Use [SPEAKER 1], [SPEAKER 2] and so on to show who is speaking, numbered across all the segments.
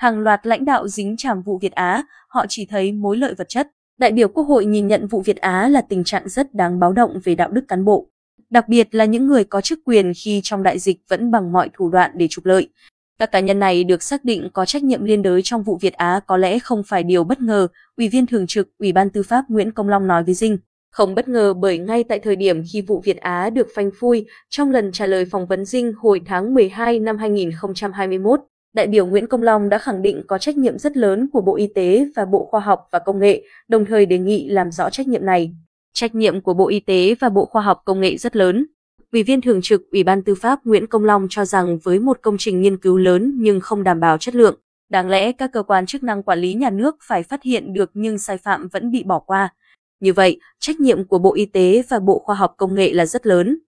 [SPEAKER 1] Hàng loạt lãnh đạo dính chàm vụ Việt Á, họ chỉ thấy mối lợi vật chất. Đại biểu Quốc hội nhìn nhận vụ Việt Á là tình trạng rất đáng báo động về đạo đức cán bộ. Đặc biệt là những người có chức quyền khi trong đại dịch vẫn bằng mọi thủ đoạn để trục lợi. Các cá nhân này được xác định có trách nhiệm liên đới trong vụ Việt Á có lẽ không phải điều bất ngờ, Ủy viên Thường trực Ủy ban Tư pháp Nguyễn Công Long nói với Dinh. Không bất ngờ bởi ngay tại thời điểm khi vụ Việt Á được phanh phui, trong lần trả lời phỏng vấn Dinh hồi tháng 12 năm 2021, đại biểu Nguyễn Công Long đã khẳng định có trách nhiệm rất lớn của Bộ Y tế và Bộ Khoa học và Công nghệ, đồng thời đề nghị làm rõ trách nhiệm này. Trách nhiệm của Bộ Y tế và Bộ Khoa học Công nghệ rất lớn. Ủy viên thường trực Ủy ban Tư pháp Nguyễn Công Long cho rằng với một công trình nghiên cứu lớn nhưng không đảm bảo chất lượng, đáng lẽ các cơ quan chức năng quản lý nhà nước phải phát hiện được nhưng sai phạm vẫn bị bỏ qua. Như vậy, trách nhiệm của Bộ Y tế và Bộ Khoa học Công nghệ là rất lớn.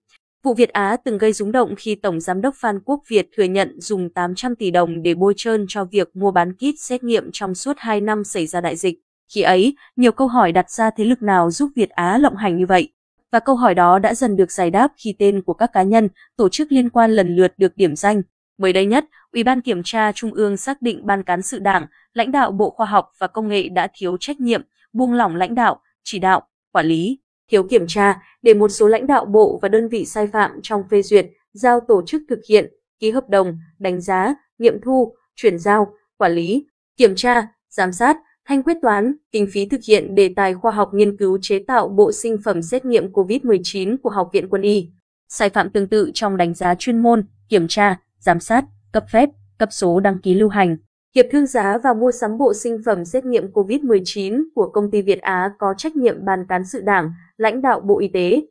[SPEAKER 1] Vụ Việt Á từng gây rúng động khi Tổng Giám đốc Phan Quốc Việt thừa nhận dùng 800 tỷ đồng để bôi trơn cho việc mua bán kit xét nghiệm trong suốt 2 năm xảy ra đại dịch. Khi ấy, nhiều câu hỏi đặt ra thế lực nào giúp Việt Á lộng hành như vậy? Và câu hỏi đó đã dần được giải đáp khi tên của các cá nhân, tổ chức liên quan lần lượt được điểm danh. Mới đây nhất, Ủy ban Kiểm tra Trung ương xác định ban cán sự Đảng, lãnh đạo Bộ Khoa học và Công nghệ đã thiếu trách nhiệm, buông lỏng lãnh đạo, chỉ đạo, quản lý, thiếu kiểm tra để một số lãnh đạo bộ và đơn vị sai phạm trong phê duyệt, giao tổ chức thực hiện, ký hợp đồng, đánh giá, nghiệm thu, chuyển giao, quản lý, kiểm tra, giám sát, thanh quyết toán, kinh phí thực hiện đề tài khoa học nghiên cứu chế tạo bộ sinh phẩm xét nghiệm COVID-19 của Học viện Quân y. Sai phạm tương tự trong đánh giá chuyên môn, kiểm tra, giám sát, cấp phép, cấp số đăng ký lưu hành, Hiệp thương giá và mua sắm bộ sinh phẩm xét nghiệm COVID-19 của công ty Việt Á có trách nhiệm ban cán sự Đảng, lãnh đạo Bộ Y tế.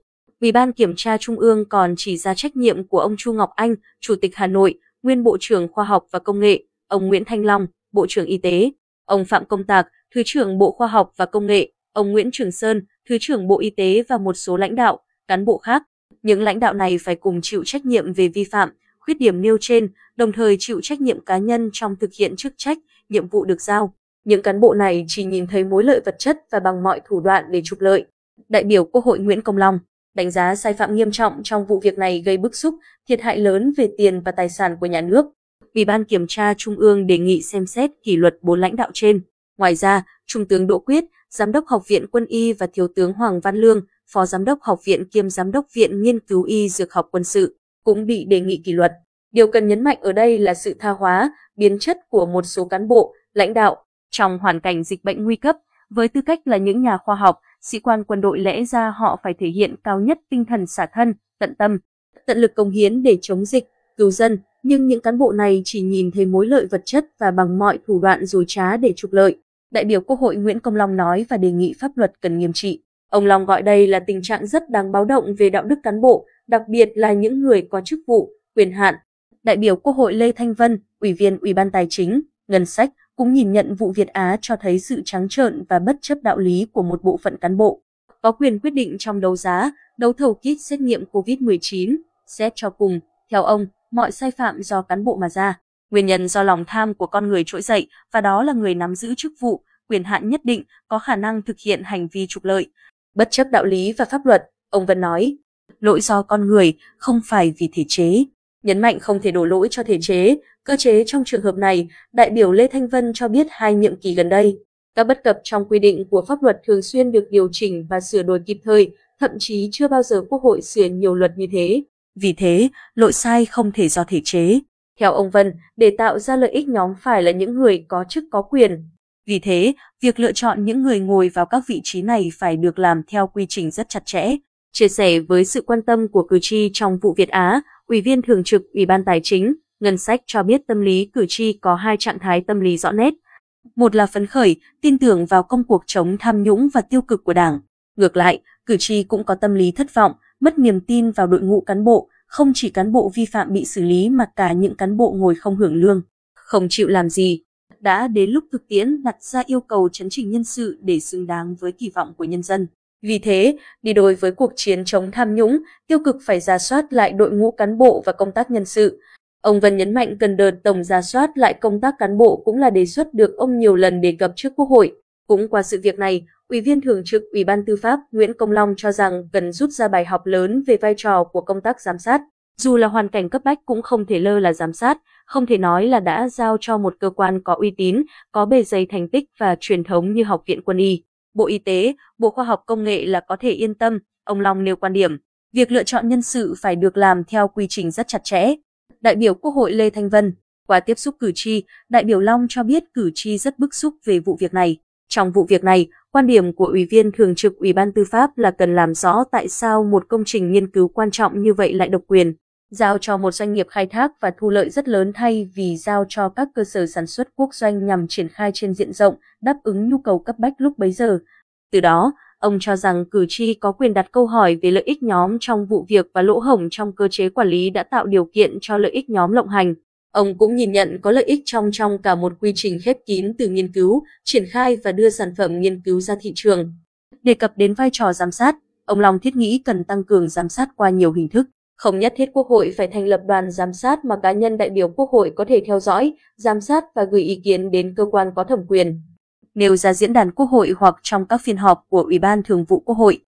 [SPEAKER 1] Ủy ban Kiểm tra Trung ương còn chỉ ra trách nhiệm của ông Chu Ngọc Anh, Chủ tịch Hà Nội, nguyên Bộ trưởng Khoa học và Công nghệ, ông Nguyễn Thanh Long, Bộ trưởng Y tế, ông Phạm Công Tạc, Thứ trưởng Bộ Khoa học và Công nghệ, ông Nguyễn Trường Sơn, Thứ trưởng Bộ Y tế và một số lãnh đạo, cán bộ khác. Những lãnh đạo này phải cùng chịu trách nhiệm về vi phạm, khuyết điểm nêu trên, đồng thời chịu trách nhiệm cá nhân trong thực hiện chức trách, nhiệm vụ được giao. Những cán bộ này chỉ nhìn thấy mối lợi vật chất và bằng mọi thủ đoạn để trục lợi. Đại biểu Quốc hội Nguyễn Công Long đánh giá sai phạm nghiêm trọng trong vụ việc này gây bức xúc, thiệt hại lớn về tiền và tài sản của nhà nước. Ủy ban Kiểm tra Trung ương đề nghị xem xét kỷ luật bốn lãnh đạo trên. Ngoài ra, Trung tướng Đỗ Quyết, Giám đốc Học viện Quân y và Thiếu tướng Hoàng Văn Lương, Phó Giám đốc Học viện kiêm Giám đốc Viện Nghiên cứu Y Dược học Quân sự, cũng bị đề nghị kỷ luật. Điều cần nhấn mạnh ở đây là sự tha hóa, biến chất của một số cán bộ, lãnh đạo trong hoàn cảnh dịch bệnh nguy cấp, với tư cách là những nhà khoa học, sĩ quan quân đội lẽ ra họ phải thể hiện cao nhất tinh thần xả thân, tận tâm, tận lực công hiến để chống dịch, cứu dân, nhưng những cán bộ này chỉ nhìn thấy mối lợi vật chất và bằng mọi thủ đoạn dối trá để trục lợi. Đại biểu Quốc hội Nguyễn Công Long nói và đề nghị pháp luật cần nghiêm trị. Ông Long gọi đây là tình trạng rất đáng báo động về đạo đức cán bộ, đặc biệt là những người có chức vụ, quyền hạn. Đại biểu Quốc hội Lê Thanh Vân, Ủy viên Ủy ban Tài chính, Ngân sách cũng nhìn nhận vụ Việt Á cho thấy sự trắng trợn và bất chấp đạo lý của một bộ phận cán bộ. Có quyền quyết định trong đấu giá, đấu thầu kit xét nghiệm COVID-19, xét cho cùng, theo ông, mọi sai phạm do cán bộ mà ra. Nguyên nhân do lòng tham của con người trỗi dậy và đó là người nắm giữ chức vụ, quyền hạn nhất định có khả năng thực hiện hành vi trục lợi. Bất chấp đạo lý và pháp luật, ông Vân nói, lỗi do con người, không phải vì thể chế. Nhấn mạnh không thể đổ lỗi cho thể chế, cơ chế trong trường hợp này, đại biểu Lê Thanh Vân cho biết hai nhiệm kỳ gần đây, các bất cập trong quy định của pháp luật thường xuyên được điều chỉnh và sửa đổi kịp thời, thậm chí chưa bao giờ Quốc hội sửa nhiều luật như thế. Vì thế, lỗi sai không thể do thể chế. Theo ông Vân, để tạo ra lợi ích nhóm phải là những người có chức có quyền. Vì thế, việc lựa chọn những người ngồi vào các vị trí này phải được làm theo quy trình rất chặt chẽ. Chia sẻ với sự quan tâm của cử tri trong vụ Việt Á, Ủy viên Thường trực Ủy ban Tài chính, Ngân sách cho biết tâm lý cử tri có hai trạng thái tâm lý rõ nét. Một là phấn khởi, tin tưởng vào công cuộc chống tham nhũng và tiêu cực của Đảng. Ngược lại, cử tri cũng có tâm lý thất vọng, mất niềm tin vào đội ngũ cán bộ, không chỉ cán bộ vi phạm bị xử lý mà cả những cán bộ ngồi không hưởng lương, không chịu làm gì. Đã đến lúc thực tiễn đặt ra yêu cầu chấn chỉnh nhân sự để xứng đáng với kỳ vọng của nhân dân. Vì thế, đi đôi với cuộc chiến chống tham nhũng, tiêu cực phải ra soát lại đội ngũ cán bộ và công tác nhân sự. Ông Vân nhấn mạnh cần đợt tổng ra soát lại công tác cán bộ cũng là đề xuất được ông nhiều lần đề cập trước Quốc hội. Cũng qua sự việc này, Ủy viên Thường trực Ủy ban Tư pháp Nguyễn Công Long cho rằng cần rút ra bài học lớn về vai trò của công tác giám sát. Dù là hoàn cảnh cấp bách cũng không thể lơ là giám sát, không thể nói là đã giao cho một cơ quan có uy tín, có bề dày thành tích và truyền thống như Học viện Quân y. Bộ Y tế, Bộ Khoa học Công nghệ là có thể yên tâm, ông Long nêu quan điểm, việc lựa chọn nhân sự phải được làm theo quy trình rất chặt chẽ. Đại biểu Quốc hội Lê Thanh Vân, qua tiếp xúc cử tri, đại biểu Long cho biết cử tri rất bức xúc về vụ việc này. Trong vụ việc này, quan điểm của Ủy viên Thường trực Ủy ban Tư pháp là cần làm rõ tại sao một công trình nghiên cứu quan trọng như vậy lại độc quyền, giao cho một doanh nghiệp khai thác và thu lợi rất lớn thay vì giao cho các cơ sở sản xuất quốc doanh nhằm triển khai trên diện rộng, đáp ứng nhu cầu cấp bách lúc bấy giờ. Từ đó, ông cho rằng cử tri có quyền đặt câu hỏi về lợi ích nhóm trong vụ việc và lỗ hổng trong cơ chế quản lý đã tạo điều kiện cho lợi ích nhóm lộng hành. Ông cũng nhìn nhận có lợi ích trong trong cả một quy trình khép kín từ nghiên cứu, triển khai và đưa sản phẩm nghiên cứu ra thị trường. Đề cập đến vai trò giám sát, ông Long thiết nghĩ cần tăng cường giám sát qua nhiều hình thức. Không nhất thiết Quốc hội phải thành lập đoàn giám sát mà cá nhân đại biểu Quốc hội có thể theo dõi, giám sát và gửi ý kiến đến cơ quan có thẩm quyền. Nêu ra diễn đàn Quốc hội hoặc trong các phiên họp của Ủy ban Thường vụ Quốc hội,